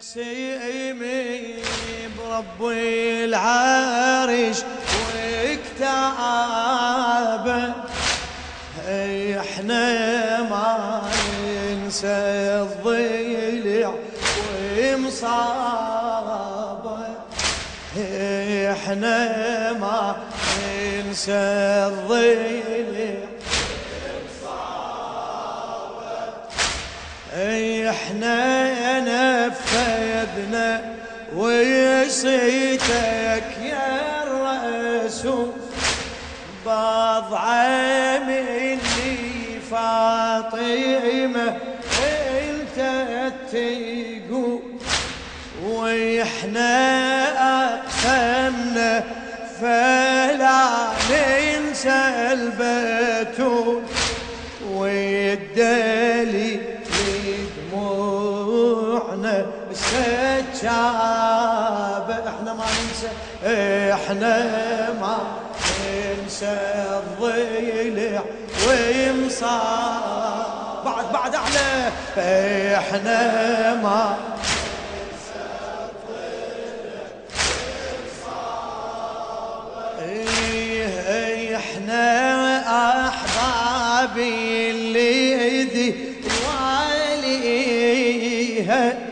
سيمي بربي العرش وكتابه إحنا ما ننسى الضلع ومصابه إحنا ما ننسى الضلع إحنا نفذنا ويصيتك يا الرسول بضعة مني فاطمة انت تقول وإحنا أقسمنا فلا ننسى البتول. والدليل سجاب إحنا ما ننسى إحنا ما ننسى الضلع ومصاب بعد بعد اعلى إحنا ما إيه إحنا احبابي اللي ذي واليها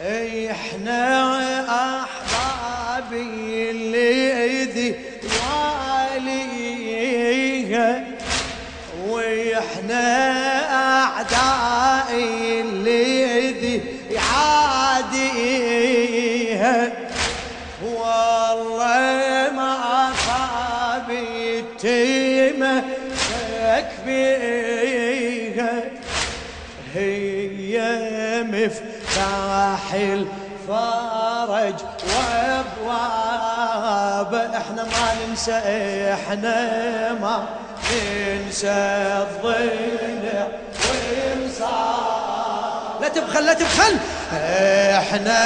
إحنا أحبابي اللي ذي واليها وإحنا أعدائي اللي ذي يعاديها والله ما خابت مسك بيها هي مفتاح الفرج وابواب. إحنا ما ننسى إحنا ما ننسى الضلع لا تبخل لا تبخل. إحنا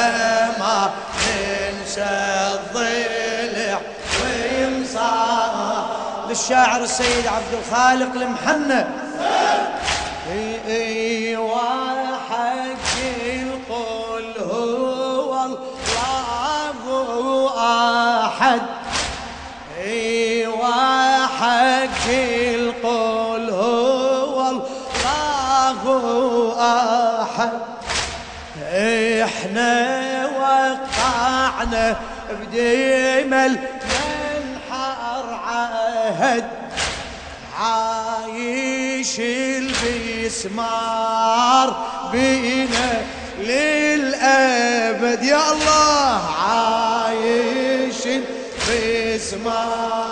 ما ننسى الضلع ومصاب للشاعر السيد عبد الخالق المحنى اي اي إحنا وقعنا بديم المنحر عهد. عايش البسمار بينا للأبد. يا الله عايش البسمار.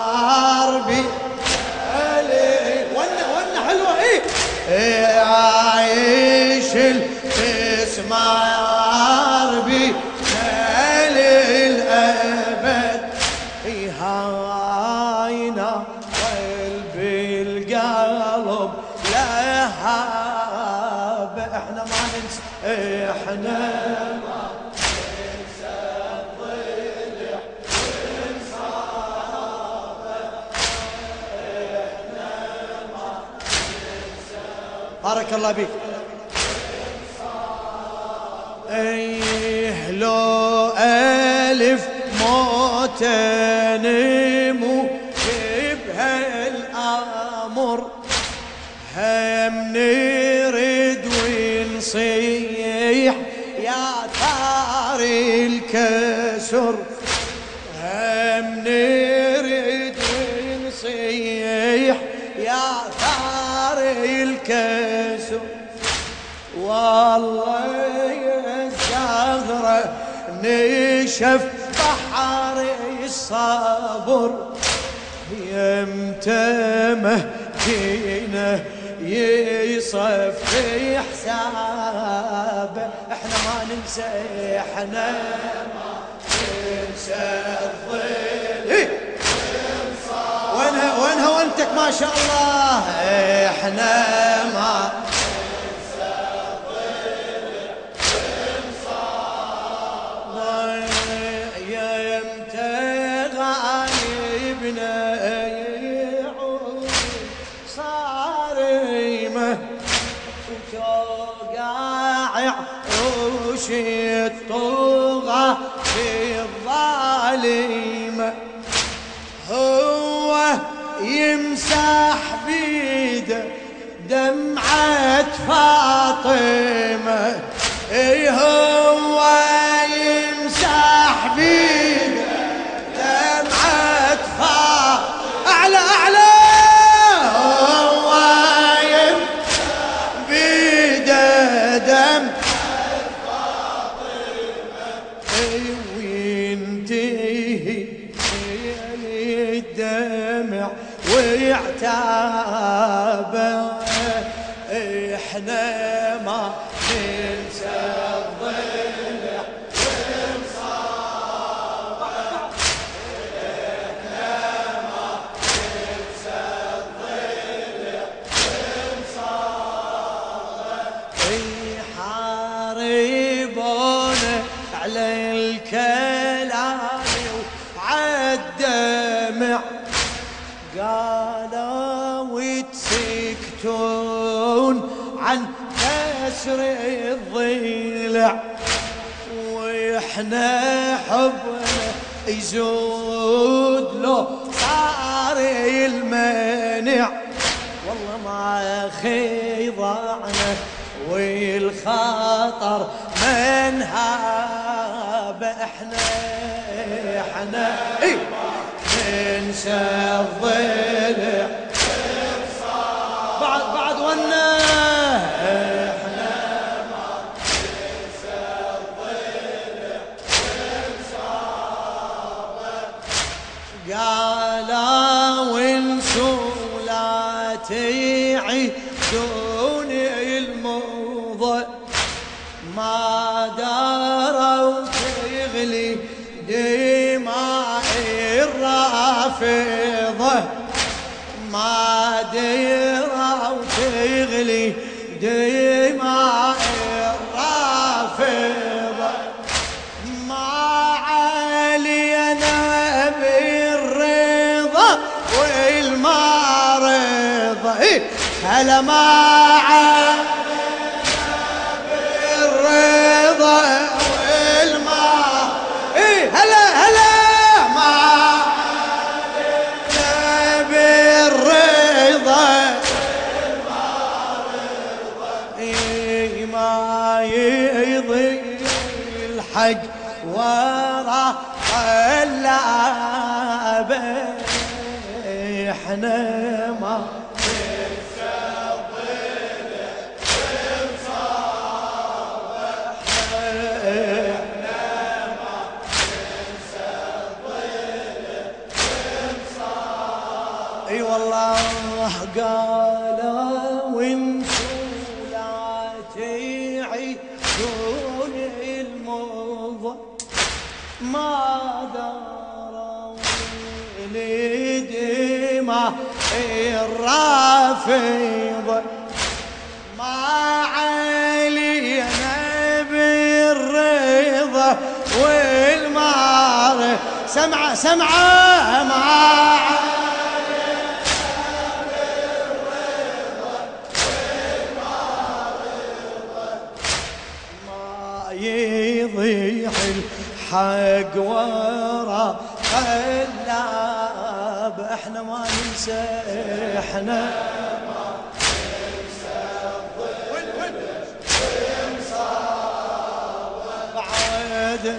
القلب لهاب إحنا ما ننسى إحنا ما بارك الله بك إيه لو ألف موتين هم نرد ونصيح يا ثار الكسر. هم نرد ونصيح يا ثار الكسر. والله يا الزهرة نشف بحر الصبر. يمتى مهدينا يصفي حساب إحنا ما ننسى إحنا ما ننسى الظل. وينها وينها وانتك ما شاء الله. إحنا ما يا يمتى غايبنا؟ عروش الطغى في الظالمة هو يمسح بيده دمعة فاطمة. اي إحنا ما ننسى الضلع كسر الضلع وإحنا حبنا يزود له صار المانع والله ما خيضعنا والخطر من هاب إحنا إحنا إيه. ننسى الضلع لا تعيدون الموضة ما داروا تغلي دماء الرافضة. ما ديروا تغلي دماء هلا ما بالرضا والمعرضة إيه هلا هلا ما بالرضا إيه ما يضيع الحق ورا قلابه إحنا ما قالوا أنتوا لا تعيدون الموضة ما دروا لدماء الرافضة ما علينا بالرضا والمعرفة سمعة سمعة ما الحق ورا. قلاب إحنا ما ننسى إحنا بعد